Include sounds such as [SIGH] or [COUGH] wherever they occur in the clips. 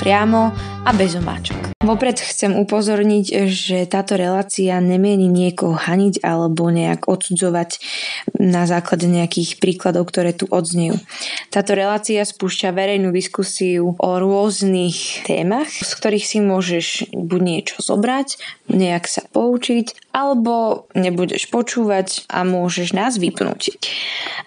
priamo a bez omáčok. Vopred chcem upozorniť, že táto relácia nemieni niekoho haniť alebo nejak odsudzovať na základe nejakých príkladov, ktoré tu odznejú. Táto relácia spúšťa verejnú diskusiu o rôznych témach, z ktorých si môžeš buď niečo zobrať, nejak sa poučiť, alebo nebudeš počúvať a môžeš nás vypnúť.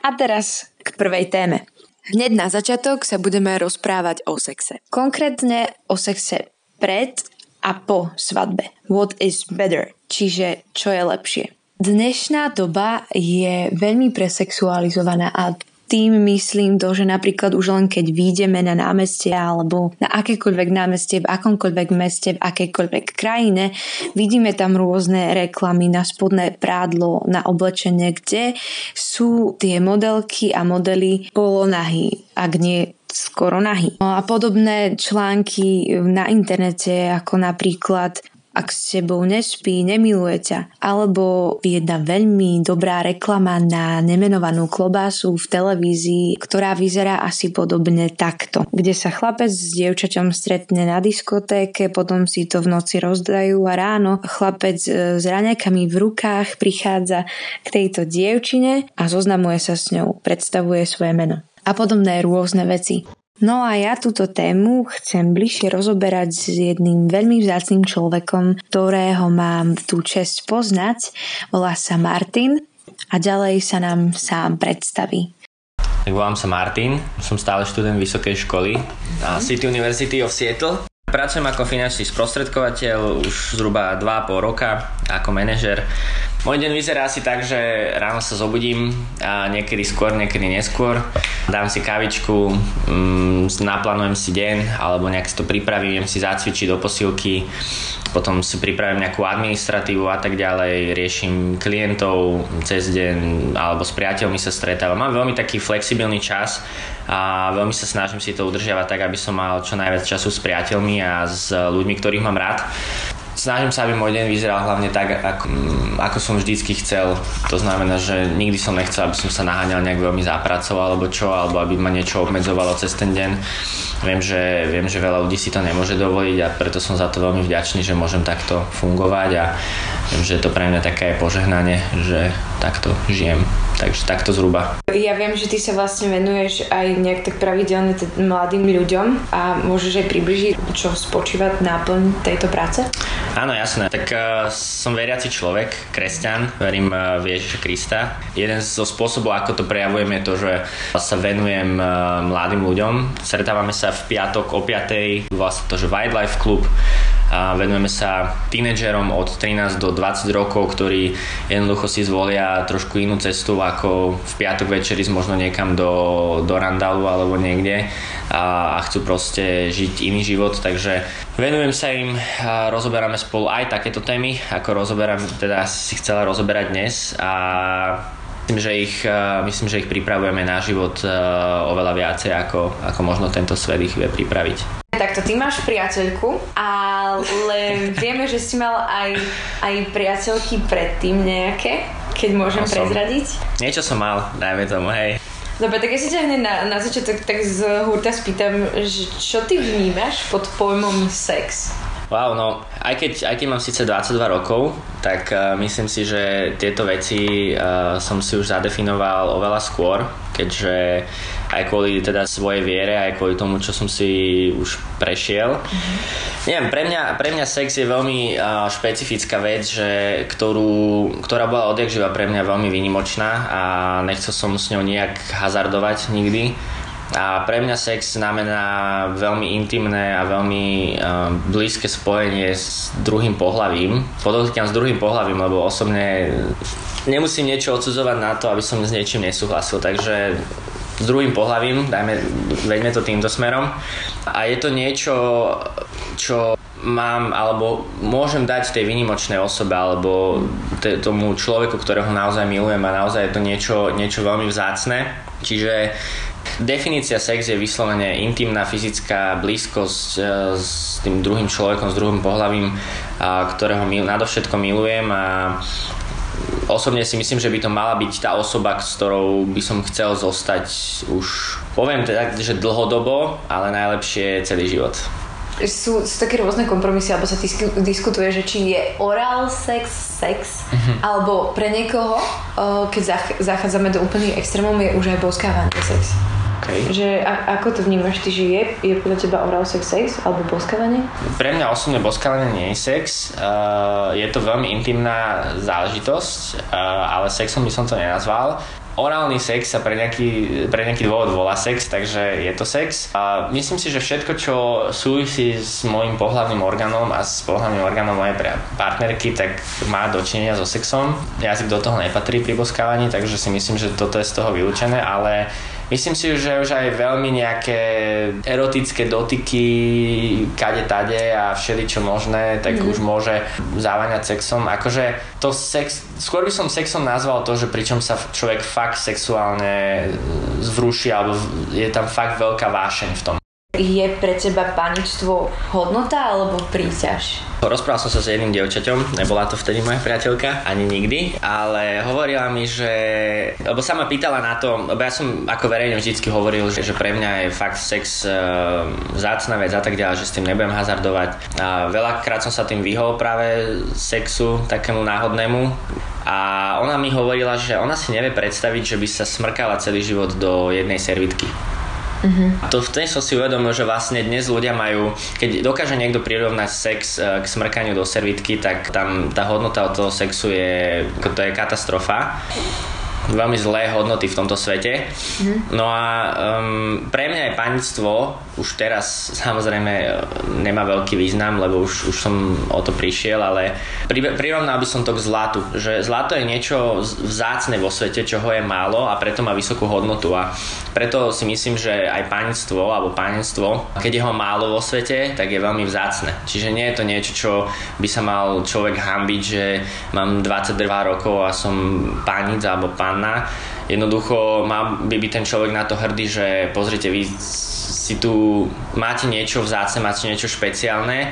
A teraz k prvej téme. Hneď na začiatok sa budeme rozprávať o sexe. Konkrétne o sexe pred a po svadbe. What is better? Čiže čo je lepšie. Dnešná doba je veľmi presexualizovaná a tým myslím to, že napríklad už len keď výjdeme na námestie alebo na akékoľvek námestie, v akomkoľvek meste, v akejkoľvek krajine, vidíme tam rôzne reklamy na spodné prádlo, na oblečenie, kde sú tie modelky a modely polonahy, ak nie skoro nahy. No a podobné články na internete, ako napríklad ak s tebou nespí, nemiluje ťa. Alebo jedna veľmi dobrá reklama na nemenovanú klobásu v televízii, ktorá vyzerá asi podobne takto. Kde sa chlapec s dievčaťom stretne na diskotéke, potom si to v noci rozdajú a ráno chlapec e, s raňakami v rukách prichádza k tejto dievčine a zoznamuje sa s ňou, predstavuje svoje meno a podobné rôzne veci. No a ja túto tému chcem bližšie rozoberať s jedným veľmi vzácným človekom, ktorého mám tú čest poznať. Volá sa Martin a ďalej sa nám sám predstaví. Tak volám sa Martin, som stále študent vysokej školy na City University of Seattle. Pracujem ako finančný sprostredkovateľ už zhruba 2,5 roka ako manažer môj deň vyzerá asi tak, že ráno sa zobudím a niekedy skôr, niekedy neskôr. Dám si kavičku, mm, naplánujem si deň alebo nejak si to pripravím, si zacvičiť do posilky, potom si pripravím nejakú administratívu a tak ďalej, riešim klientov cez deň alebo s priateľmi sa stretávam. Mám veľmi taký flexibilný čas a veľmi sa snažím si to udržiavať tak, aby som mal čo najviac času s priateľmi a s ľuďmi, ktorých mám rád snažím sa, aby môj deň vyzeral hlavne tak, ako, mm, ako som vždycky chcel. To znamená, že nikdy som nechcel, aby som sa naháňal nejak veľmi zápracoval alebo čo, alebo aby ma niečo obmedzovalo cez ten deň. Viem že, viem, že veľa ľudí si to nemôže dovoliť a preto som za to veľmi vďačný, že môžem takto fungovať a že je to pre mňa také požehnanie, že takto žijem. Takže takto zhruba. Ja viem, že ty sa vlastne venuješ aj nejak tak pravidelne t- mladým ľuďom a môžeš aj približiť, čo spočíva náplň tejto práce? Áno, jasné. Tak uh, som veriaci človek, kresťan, verím uh, v Ježiša Krista. Jeden zo spôsobov, ako to prejavujem, je to, že sa venujem uh, mladým ľuďom. Stretávame sa v piatok o 5. vlastne to, že Wildlife Club venujeme sa tínedžerom od 13 do 20 rokov, ktorí jednoducho si zvolia trošku inú cestu ako v piatok večer ísť možno niekam do, do Randalu alebo niekde a, a chcú proste žiť iný život, takže venujem sa im a rozoberáme spolu aj takéto témy, ako rozoberám, teda si chcela rozoberať dnes a Myslím, že ich, myslím, že ich pripravujeme na život oveľa viacej, ako, ako možno tento svet ich vie pripraviť. Takto, ty máš priateľku, ale vieme, že si mal aj, aj priateľky predtým nejaké, keď môžem no, prezradiť. Niečo som mal, dajme tomu, hej. Dobre, tak ja si ťa hneď na, na začiatok tak z hurta spýtam, že čo ty vnímaš pod pojmom sex? Wow, no aj keď, aj keď mám síce 22 rokov, tak uh, myslím si, že tieto veci uh, som si už zadefinoval oveľa skôr, keďže aj kvôli teda svojej viere, aj kvôli tomu, čo som si už prešiel. Mm-hmm. Neviem, pre mňa, pre mňa sex je veľmi uh, špecifická vec, že, ktorú, ktorá bola odjak živa pre mňa veľmi výnimočná a nechcel som s ňou nejak hazardovať nikdy a pre mňa sex znamená veľmi intimné a veľmi uh, blízke spojenie s druhým pohlavím. Podotýkam s druhým pohlavím, lebo osobne nemusím niečo odsudzovať na to, aby som s niečím nesúhlasil. Takže s druhým pohľavím, dajme, veďme to týmto smerom. A je to niečo, čo mám alebo môžem dať tej vynimočnej osobe alebo t- tomu človeku, ktorého naozaj milujem a naozaj je to niečo, niečo veľmi vzácne. Čiže Definícia sex je vyslovene intimná fyzická blízkosť e, s tým druhým človekom, s druhým pohľavím, ktorého mil, nadovšetko milujem a osobne si myslím, že by to mala byť tá osoba, s ktorou by som chcel zostať už, poviem teda, že dlhodobo, ale najlepšie celý život sú, sú také rôzne kompromisy, alebo sa diskutuje, že či je oral sex sex, uh-huh. alebo pre niekoho, keď zachádzame do úplných extrémov, je už aj boskávanie sex. Okay. Že a, ako to vnímaš ty, že je, je podľa teba oral sex sex alebo boskávanie? Pre mňa osobne boskávanie nie je sex. Uh, je to veľmi intimná záležitosť, uh, ale sexom by som to nenazval orálny sex sa pre nejaký, pre nejaký dôvod volá sex, takže je to sex. A myslím si, že všetko, čo súvisí s môjim pohľavným orgánom a s pohľavným orgánom mojej partnerky, tak má dočinenia so sexom. Jazyk do toho nepatrí pri boskávaní, takže si myslím, že toto je z toho vylúčené, ale Myslím si, že už aj veľmi nejaké erotické dotyky kade tade a všeličo možné, tak mm. už môže závaňať sexom. Akože to sex, skôr by som sexom nazval to, že pričom sa človek fakt sexuálne zvrúši alebo je tam fakt veľká vášeň v tom. Je pre teba paničstvo hodnota alebo príťaž? Rozprával som sa s jedným dievčaťom, nebola to vtedy moja priateľka, ani nikdy, ale hovorila mi, že... Lebo sa ma pýtala na to, lebo ja som ako verejne vždycky hovoril, že, že pre mňa je fakt sex e, zácna vec a tak ďalej, že s tým nebudem hazardovať. A veľakrát som sa tým vyhol práve sexu takému náhodnému, a ona mi hovorila, že ona si nevie predstaviť, že by sa smrkala celý život do jednej servitky. Uh-huh. To vtedy som si uvedomil, že vlastne dnes ľudia majú, keď dokáže niekto prirovnať sex e, k smrkaniu do servitky, tak tam tá hodnota od toho sexu je, to je katastrofa veľmi zlé hodnoty v tomto svete. Mm. No a um, pre mňa je panictvo už teraz samozrejme e, nemá veľký význam, lebo už, už som o to prišiel, ale pri, prirovnal by som to k zlatu, že zlato je niečo vzácne vo svete, čoho je málo a preto má vysokú hodnotu a preto si myslím, že aj panictvo alebo panenstvo, keď je ho málo vo svete, tak je veľmi vzácne. Čiže nie je to niečo, čo by sa mal človek hambiť, že mám 22 rokov a som panic alebo panna. Jednoducho má by byť ten človek na to hrdý, že pozrite, vy si tu máte niečo vzácne, máte niečo špeciálne,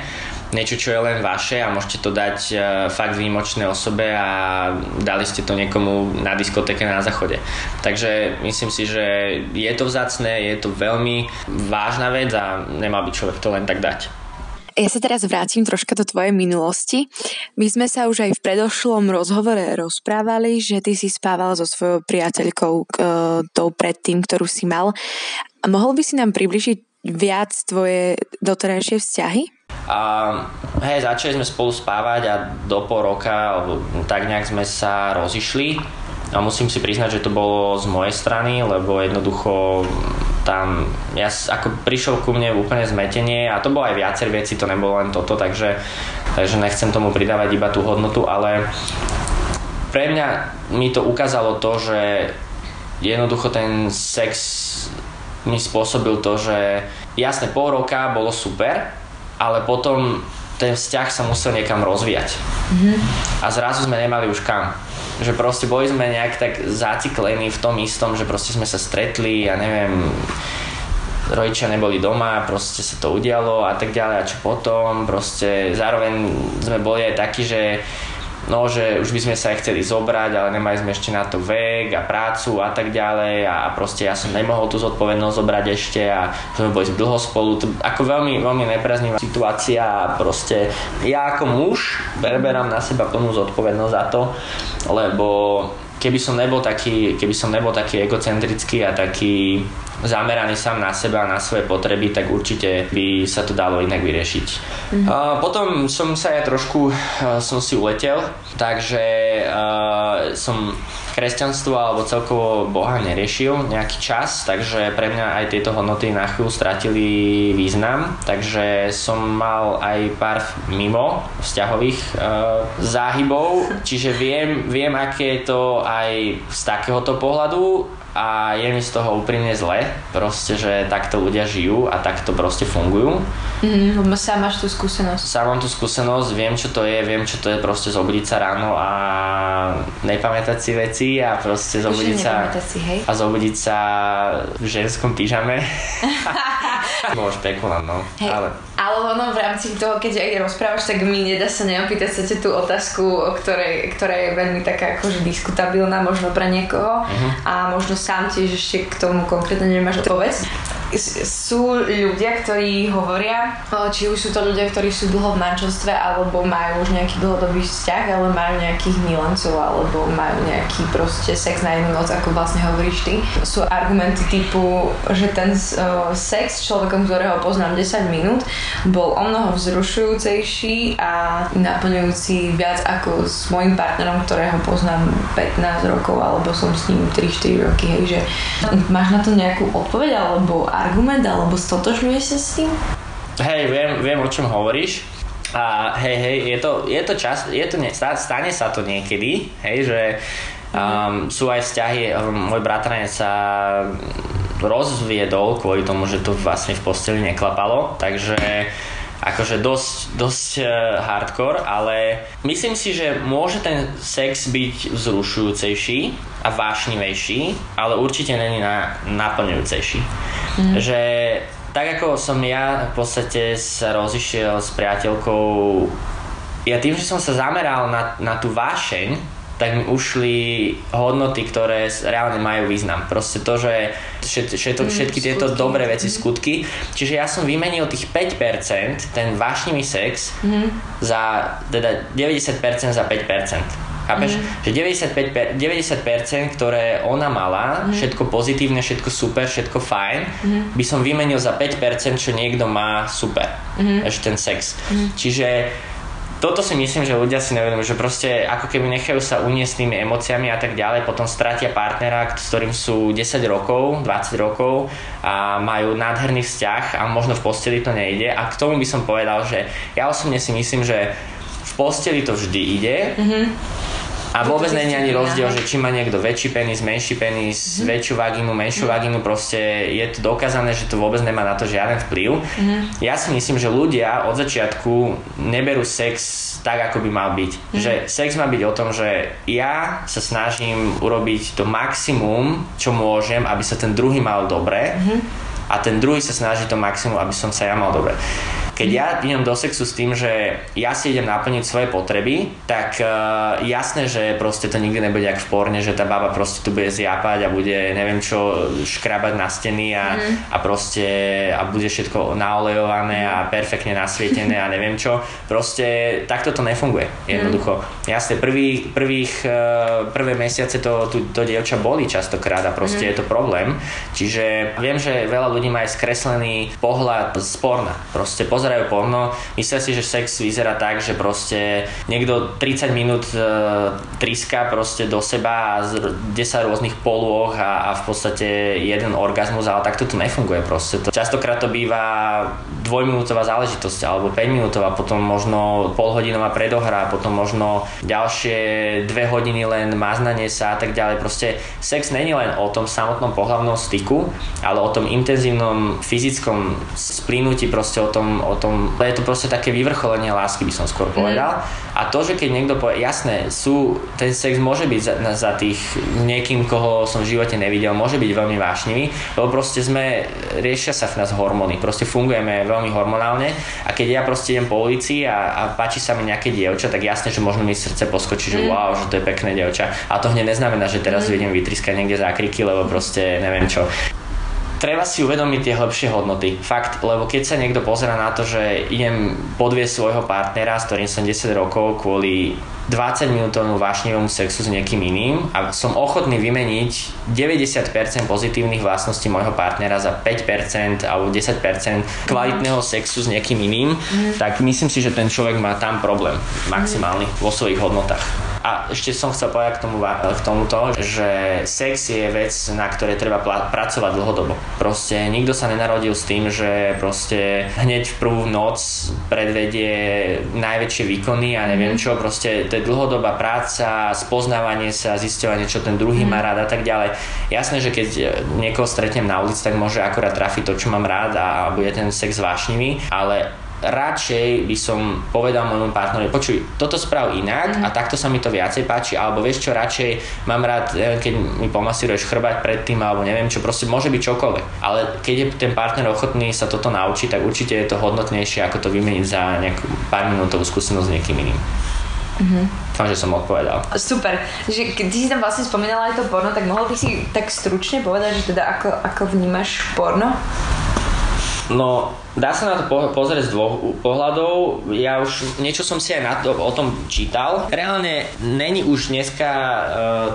niečo, čo je len vaše a môžete to dať uh, fakt výnimočnej osobe a dali ste to niekomu na diskotéke na záchode. Takže myslím si, že je to vzácne, je to veľmi vážna vec a nemal by človek to len tak dať. Ja sa teraz vrátim troška do tvojej minulosti. My sme sa už aj v predošlom rozhovore rozprávali, že ty si spával so svojou priateľkou, e, tou predtým, ktorú si mal. A mohol by si nám približiť viac tvoje doterajšie vzťahy? A hej, začali sme spolu spávať a do pol roka, alebo tak nejak sme sa rozišli. A musím si priznať, že to bolo z mojej strany, lebo jednoducho tam, ja ako prišiel ku mne úplne zmetenie a to bolo aj viacer veci, to nebolo len toto, takže, takže nechcem tomu pridávať iba tú hodnotu, ale pre mňa mi to ukázalo to, že jednoducho ten sex mi spôsobil to, že jasne pol roka bolo super, ale potom ten vzťah sa musel niekam rozvíjať. Mm-hmm. A zrazu sme nemali už kam že proste boli sme nejak tak zaciklení v tom istom, že proste sme sa stretli ja neviem, rodičia neboli doma, proste sa to udialo a tak ďalej a čo potom, proste zároveň sme boli aj takí, že no, že už by sme sa aj chceli zobrať, ale nemali sme ešte na to vek a prácu a tak ďalej a proste ja som nemohol tú zodpovednosť zobrať ešte a sme boli dlho spolu. To, ako veľmi, veľmi nepreznivá situácia a proste ja ako muž berberám na seba plnú zodpovednosť za to, lebo keby som nebol taký, keby som nebol taký egocentrický a taký zameraný sám na seba a na svoje potreby, tak určite by sa to dalo inak vyriešiť. Mm-hmm. Uh, potom som sa ja trošku uh, som si uletel, takže uh, som kresťanstvo alebo celkovo Boha neriešil nejaký čas, takže pre mňa aj tieto hodnoty na chvíľu stratili význam, takže som mal aj pár mimo vzťahových uh, záhybov, čiže viem, viem, aké je to aj z takéhoto pohľadu a je mi z toho úprimne zle, proste, že takto ľudia žijú a takto proste fungujú. Mm, lebo sám máš tú skúsenosť. Sám mám tú skúsenosť, viem čo to je, viem čo to je proste zobudiť sa ráno a nepamätať si veci a proste zobudiť sa si, hej? a zobudiť sa v ženskom pyžame. [LAUGHS] Bolo špekulant, no. Hej. Ale... ale ono v rámci toho, keď aj rozprávaš, tak mi nedá sa neopýtať sa tú otázku, o ktorej, ktorá je veľmi taká akože diskutabilná možno pre niekoho uh-huh. a možno sám tiež ešte k tomu konkrétne nemáš odpoveď. Sú ľudia, ktorí hovoria, či už sú to ľudia, ktorí sú dlho v manželstve, alebo majú už nejaký dlhodobý vzťah, ale majú nejakých milancov, alebo majú nejaký proste sex na jednu noc, ako vlastne hovoríš ty. Sú argumenty typu, že ten uh, sex s človekom, ktorého poznám 10 minút, bol o mnoho vzrušujúcejší a naplňujúci viac ako s mojim partnerom, ktorého poznám 15 rokov, alebo som s ním 3-4 roky, hej, že máš na to nejakú odpoveď, alebo argument, alebo stotožňuješ sa s tým? Hej, viem, viem o čom hovoríš. A hej, hej, je to, je to čas, je to, stane sa to niekedy, hej, že um, sú aj vzťahy, um, môj bratranec sa rozviedol kvôli tomu, že to vlastne v posteli neklapalo, takže akože dosť, dosť uh, hardcore, ale myslím si, že môže ten sex byť vzrušujúcejší a vášnivejší, ale určite není na, naplňujúcejší. Mm. Že tak ako som ja v podstate sa rozišiel s priateľkou ja tým, že som sa zameral na, na tú vášeň, tak mi ušli hodnoty, ktoré reálne majú význam. Proste to, že všetky, mm, všetky tieto skutky. dobré veci, mm. skutky. Čiže ja som vymenil tých 5%, ten vášnivý sex, mm. za teda 90% za 5%. Chápeš? Mm. Že 95, 90%, ktoré ona mala, mm. všetko pozitívne, všetko super, všetko fajn, mm. by som vymenil za 5%, čo niekto má super. Mm. Ešte ten sex. Mm. Čiže toto si myslím, že ľudia si nevedomujú, že proste ako keby nechajú sa uniesť tými emóciami a tak ďalej, potom stratia partnera, s ktorým sú 10 rokov, 20 rokov a majú nádherný vzťah a možno v posteli to nejde. A k tomu by som povedal, že ja osobne si myslím, že v posteli to vždy ide. Mm-hmm a vôbec není ani rozdiel, že či má niekto väčší penis, menší penis, mm-hmm. väčšiu vagínu, menšiu mm-hmm. vagínu, proste je to dokázané, že to vôbec nemá na to žiaden vplyv. Mm-hmm. Ja si myslím, že ľudia od začiatku neberú sex tak, ako by mal byť. Mm-hmm. Že sex má byť o tom, že ja sa snažím urobiť to maximum, čo môžem, aby sa ten druhý mal dobre mm-hmm. a ten druhý sa snaží to maximum, aby som sa ja mal dobre. Keď ja idem do sexu s tým, že ja si idem naplniť svoje potreby, tak uh, jasné, že proste to nikdy nebude jak v porne, že tá baba proste tu bude zjapať a bude neviem čo škrabať na steny a, mm. a proste a bude všetko naolejované a perfektne nasvietené a neviem čo. Proste takto to nefunguje. Jednoducho. Mm. Jasne, prvý, prvých, uh, prvé mesiace to, to, to dievča boli častokrát a proste mm. je to problém. Čiže viem, že veľa ľudí má aj skreslený pohľad z porna. Proste pozor pozerajú porno, myslia si, že sex vyzerá tak, že proste niekto 30 minút e, triska proste do seba a 10 rôznych polôch a, a v podstate jeden orgazmus, ale takto to nefunguje proste. To, častokrát to býva dvojminútová záležitosť alebo 5 minútová, potom možno polhodinová predohra, potom možno ďalšie dve hodiny len maznanie sa a tak ďalej. Proste sex není len o tom samotnom pohľavnom styku, ale o tom intenzívnom fyzickom splínutí, proste o tom, o tom, je to proste také vyvrcholenie lásky, by som skôr povedal. Mm. A to, že keď niekto povie, jasné, sú, ten sex môže byť za, za tých niekým, koho som v živote nevidel, môže byť veľmi vášnivý, lebo proste sme, riešia sa v nás hormóny, proste fungujeme veľmi hormonálne a keď ja proste idem po ulici a, a páči sa mi nejaké dievča, tak jasné, že možno mi srdce poskočí, že mm. wow, že to je pekné dievča. A to hneď neznamená, že teraz mm. idem vytriskať niekde zákriky, lebo proste neviem čo treba si uvedomiť tie lepšie hodnoty. Fakt, lebo keď sa niekto pozera na to, že idem podviesť svojho partnera, s ktorým som 10 rokov kvôli 20 minútovnému vášnivému sexu s niekým iným a som ochotný vymeniť 90% pozitívnych vlastností môjho partnera za 5% alebo 10% kvalitného sexu s niekým iným, mm. tak myslím si, že ten človek má tam problém maximálny mm. vo svojich hodnotách. A ešte som chcel povedať k, tomu, k tomuto, že sex je vec, na ktorej treba pla- pracovať dlhodobo. Proste nikto sa nenarodil s tým, že proste hneď v prvú noc predvedie najväčšie výkony a neviem mhm. čo, proste to je dlhodobá práca, spoznávanie sa, zisťovanie, čo ten druhý mm. má rád a tak ďalej. Jasné, že keď niekoho stretnem na ulici, tak môže akurát trafiť to, čo mám rád a bude ten sex vášnivý, ale radšej by som povedal môjmu partnerovi, počuj, toto sprav inak mm. a takto sa mi to viacej páči, alebo vieš čo, radšej mám rád, keď mi pomasíruješ chrbať predtým, alebo neviem čo, proste môže byť čokoľvek. Ale keď je ten partner ochotný sa toto naučiť, tak určite je to hodnotnejšie, ako to vymeniť za nejakú pár minútovú skúsenosť s niekým iným. Mm-hmm. Dúfam, že som odpovedal. Super. Že keď si tam vlastne spomínala aj to porno, tak mohol by si tak stručne povedať, že teda ako, ako vnímaš porno? No, dá sa na to po- pozrieť z dvoch pohľadov. Ja už niečo som si aj na to, o tom čítal. Reálne není už dneska e,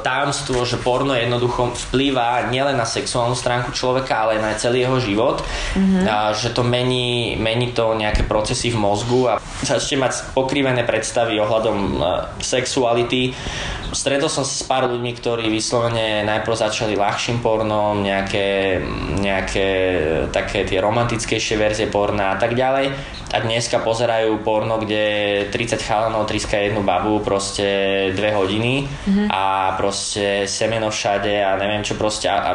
tajomstvo, že porno jednoducho vplýva nielen na sexuálnu stránku človeka, ale aj na celý jeho život. Mm-hmm. A, že to mení, mení to nejaké procesy v mozgu a začnete mať pokrivené predstavy ohľadom e, sexuality. Stretol som sa s pár ľuďmi, ktorí vyslovene najprv začali ľahším pornom, nejaké, nejaké také tie romantickejšie verzie porna a tak ďalej. A dneska pozerajú porno, kde 30 chalanov triska jednu babu proste dve hodiny mm-hmm. a proste semeno všade a neviem čo proste a, a,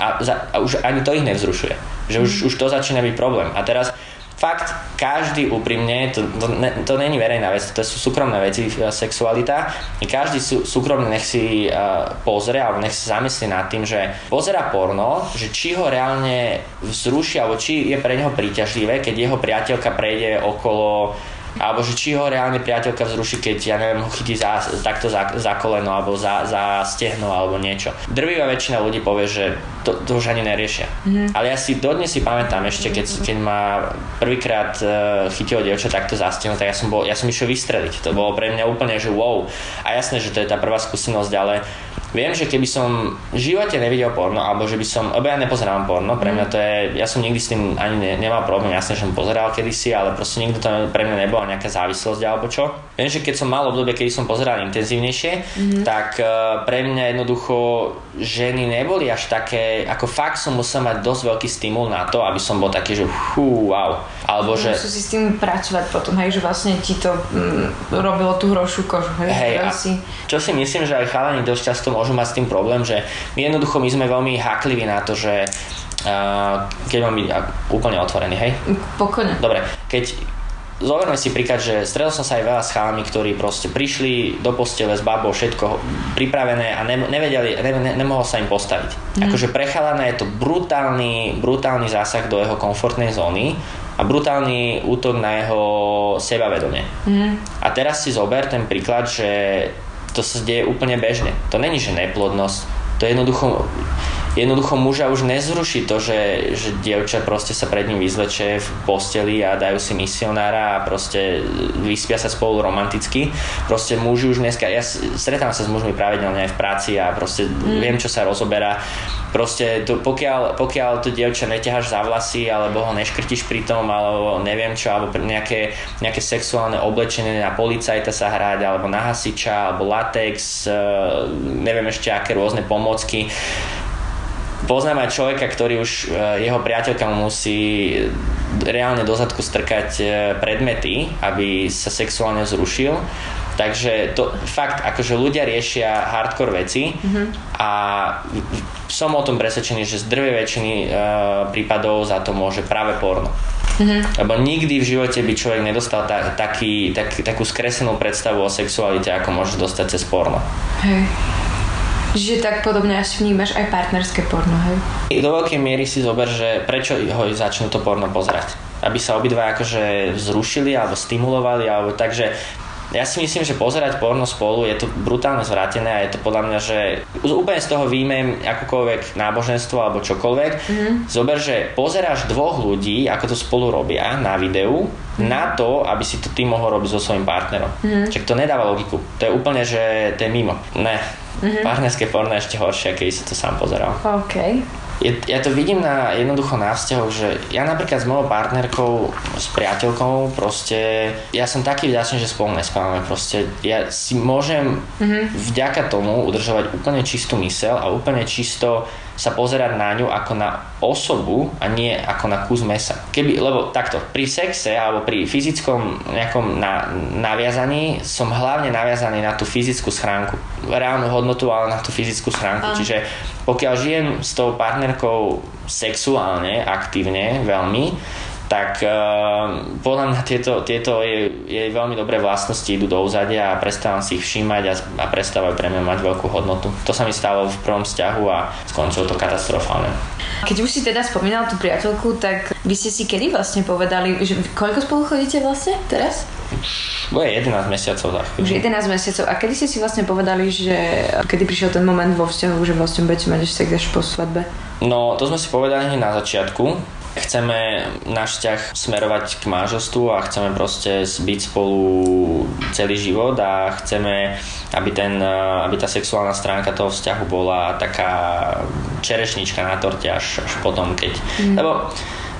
a, a už ani to ich nevzrušuje. Že už, mm-hmm. už to začína byť problém. A teraz fakt každý úprimne, to, to, ne, to není verejná vec, to sú súkromné veci, sexualita, každý sú, súkromne nech si uh, pozrie alebo nech sa zamyslí nad tým, že pozera porno, že či ho reálne vzruší alebo či je pre neho príťažlivé, keď jeho priateľka prejde okolo alebo že či ho reálne priateľka vzruší, keď ja neviem, ho chytí za, takto za, za koleno alebo za, za stehno alebo niečo. Drvivá väčšina ľudí povie, že to, to už ani neriešia. Mm-hmm. Ale ja si dodnes si pamätám ešte, keď, keď ma prvýkrát uh, chytilo dievča takto za stehno, tak ja som, bol, ja som išiel vystreliť. To bolo pre mňa úplne, že wow. A jasné, že to je tá prvá skúsenosť, ale Viem, že keby som v živote nevidel porno, alebo že by som, lebo ja nepozerám porno, pre mňa to je, ja som nikdy s tým ani ne, nemal problém, jasne, že som pozeral kedysi, ale proste nikdy to pre mňa nebola nejaká závislosť alebo čo. Viem, že keď som mal obdobie, kedy som pozeral intenzívnejšie, mm-hmm. tak uh, pre mňa jednoducho ženy neboli až také, ako fakt som musel mať dosť veľký stimul na to, aby som bol taký, že fú, wow. Alebo že... Musú si s tým pracovať potom, hej, že vlastne ti to mm, robilo tú hrošiu kožu, hej. hej si... Čo si myslím, že aj chalani dosť často môžu mať s tým problém, že my jednoducho my sme veľmi hákliví na to, že uh, keď mám byť úplne otvorený, hej? Pokojne. Dobre, keď zoberme si príklad, že stredol som sa aj veľa s chalami, ktorí proste prišli do postele s babou, všetko pripravené a ne, nevedeli, ne, ne, nemohol sa im postaviť. Mm. Akože pre je to brutálny, brutálny zásah do jeho komfortnej zóny a brutálny útok na jeho sebavedomie. Mm. A teraz si zober ten príklad, že to sa deje úplne bežne. To není, že neplodnosť, to je jednoducho jednoducho muža už nezruší to, že, že dievča proste sa pred ním vyzleče v posteli a dajú si misionára a proste vyspia sa spolu romanticky. Proste muži už dneska, ja stretám sa s mužmi pravidelne aj v práci a proste mm. viem, čo sa rozoberá. Proste to, pokiaľ, pokiaľ to dievča neťaháš za vlasy alebo ho neškrtiš pri tom alebo neviem čo, alebo nejaké, nejaké sexuálne oblečenie na policajta sa hrať alebo na hasiča alebo latex, eh, neviem ešte aké rôzne pomocky poznám aj človeka, ktorý už e, jeho priateľka mu musí reálne do zadku strkať e, predmety, aby sa sexuálne zrušil. Takže to fakt, akože ľudia riešia hardcore veci mm-hmm. a som o tom presvedčený, že z drvej väčšiny uh, prípadov za to môže práve porno. Mm-hmm. Lebo nikdy v živote by človek nedostal ta, taký, tak, takú skresenú predstavu o sexualite, ako môže dostať cez porno. Hej. Že tak podobne až vnímaš aj partnerské porno, hej? Do veľkej miery si zober, že prečo ho začnú to porno pozerať. Aby sa obidva akože vzrušili alebo stimulovali, alebo takže ja si myslím, že pozerať porno spolu je to brutálne zvrátené a je to podľa mňa, že úplne z toho výjmem akokoľvek náboženstvo alebo čokoľvek. Mm-hmm. Zober, že pozeráš dvoch ľudí, ako to spolu robia na videu, mm-hmm. na to, aby si to ty mohol robiť so svojím partnerom. Mm-hmm. Čiže to nedáva logiku. To je úplne, že to je mimo. Ne, Mm-hmm. Partnerské porno je ešte horšie, keď si to sám pozeral. OK. Je, ja to vidím na, jednoducho na vzťahoch, že ja napríklad s mojou partnerkou, s priateľkou, proste, ja som taký vďačný, že spolu nespávame, proste, ja si môžem mm-hmm. vďaka tomu udržovať úplne čistú mysel a úplne čisto sa pozerať na ňu ako na osobu a nie ako na kus mesa. Keby, lebo takto, pri sexe alebo pri fyzickom nejakom na, naviazaní som hlavne naviazaný na tú fyzickú schránku. Reálnu hodnotu, ale na tú fyzickú schránku. Čiže pokiaľ žijem s tou partnerkou sexuálne, aktívne, veľmi, tak uh, podľa mňa tieto, tieto jej, jej veľmi dobré vlastnosti idú do úzadia a prestávam si ich všímať a, a prestávajú pre mňa mať veľkú hodnotu. To sa mi stalo v prvom vzťahu a skončilo to katastrofálne. Keď už si teda spomínal tú priateľku, tak vy ste si kedy vlastne povedali, že koľko spolu chodíte vlastne teraz? Bude 11 mesiacov za chvíľu. Už 11 mesiacov. A kedy ste si vlastne povedali, že kedy prišiel ten moment vo vzťahu, že vlastne budete mať ešte až po svadbe? No, to sme si povedali hneď na začiatku Chceme náš vzťah smerovať k manželstvu a chceme proste byť spolu celý život a chceme, aby, ten, aby tá sexuálna stránka toho vzťahu bola taká čerešnička na torte až, až potom, keď... Mm. Lebo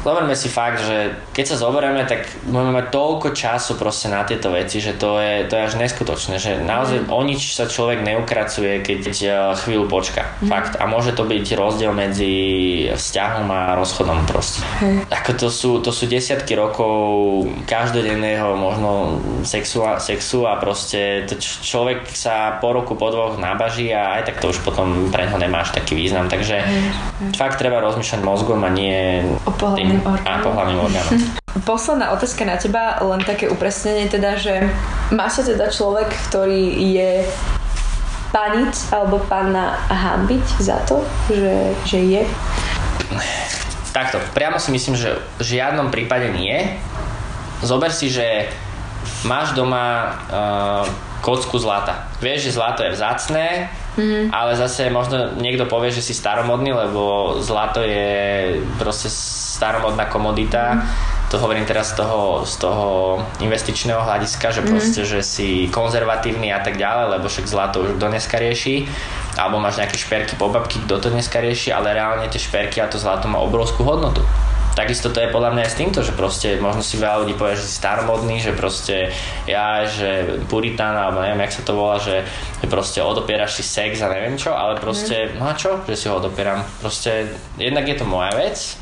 zoberme si fakt, že keď sa zoberieme, tak budeme mať toľko času proste na tieto veci, že to je, to je až neskutočné, že naozaj mm. o nič sa človek neukracuje, keď eh, chvíľu počka. Mm. Fakt. A môže to byť rozdiel medzi vzťahom a rozchodom proste. Hey. Ako to sú, to sú desiatky rokov každodenného možno sexu a, sexu a proste to človek sa po roku, po dvoch nabaží a aj tak to už potom pre neho nemáš taký význam. Takže hey. fakt treba rozmýšľať mozgom a nie tým orgánom. A pohľadným orgánom. [LAUGHS] Posledná otázka na teba, len také upresnenie teda, že má sa teda človek, ktorý je panic alebo panna hambiť za to, že, že je? Takto, priamo si myslím, že v žiadnom prípade nie. Zober si, že máš doma uh, kocku zlata. Vieš, že zlato je vzácné, mm. ale zase možno niekto povie, že si staromodný, lebo zlato je proste staromodná komodita. Mm. To hovorím teraz z toho, z toho investičného hľadiska, že mm. proste, že si konzervatívny a tak ďalej, lebo však zlato už kto dneska rieši. Alebo máš nejaké šperky po babky, kto to dneska rieši, ale reálne tie šperky a to zlato má obrovskú hodnotu. Takisto to je podľa mňa aj s týmto, že proste možno si veľa ľudí povie, že si staromodný, že proste ja, že puritán, alebo neviem, jak sa to volá, že, že proste odopieraš si sex a neviem čo, ale proste, mm. no a čo, že si ho odopieram. Proste jednak je to moja vec,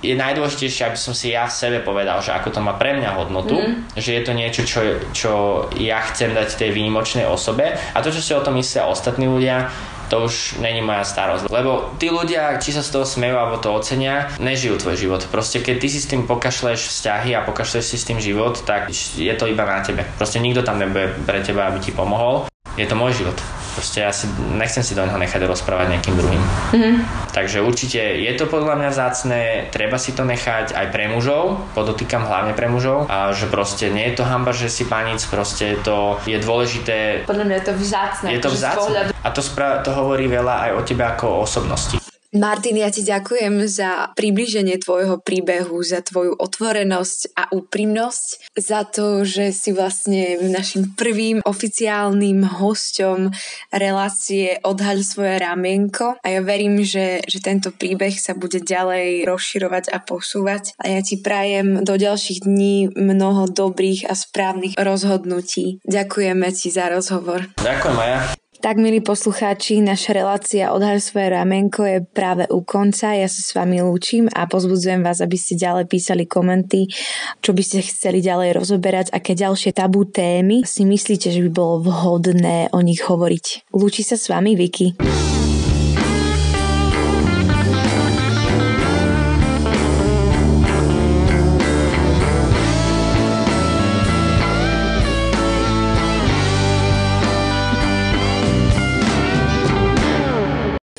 je najdôležitejšie, aby som si ja v sebe povedal, že ako to má pre mňa hodnotu, mm. že je to niečo, čo, čo ja chcem dať tej výnimočnej osobe a to, čo si o tom myslia ostatní ľudia, to už není moja starosť. Lebo tí ľudia, či sa z toho smejú alebo to ocenia, nežijú tvoj život. Proste keď ty si s tým pokašleš vzťahy a pokašleš si s tým život, tak je to iba na tebe. Proste nikto tam nebude pre teba, aby ti pomohol. Je to môj život. Proste ja si, nechcem si do neho nechať rozprávať nejakým druhým. Mm-hmm. Takže určite je to podľa mňa vzácne, treba si to nechať aj pre mužov, podotýkam hlavne pre mužov, a že proste nie je to hamba, že si panic, proste to je dôležité. Podľa mňa je to vzácne. Je to vzácne. A to, spra- to hovorí veľa aj o tebe ako o osobnosti. Martin, ja ti ďakujem za približenie tvojho príbehu, za tvoju otvorenosť a úprimnosť, za to, že si vlastne našim prvým oficiálnym hosťom relácie Odhaľ svoje ramienko a ja verím, že, že tento príbeh sa bude ďalej rozširovať a posúvať a ja ti prajem do ďalších dní mnoho dobrých a správnych rozhodnutí. Ďakujeme ti za rozhovor. Ďakujem Maja. Tak, milí poslucháči, naša relácia Odhaľ svoje ramenko je práve u konca. Ja sa s vami lúčim a pozbudzujem vás, aby ste ďalej písali komenty, čo by ste chceli ďalej rozoberať, aké ďalšie tabú témy si myslíte, že by bolo vhodné o nich hovoriť. Lúči sa s vami Vicky.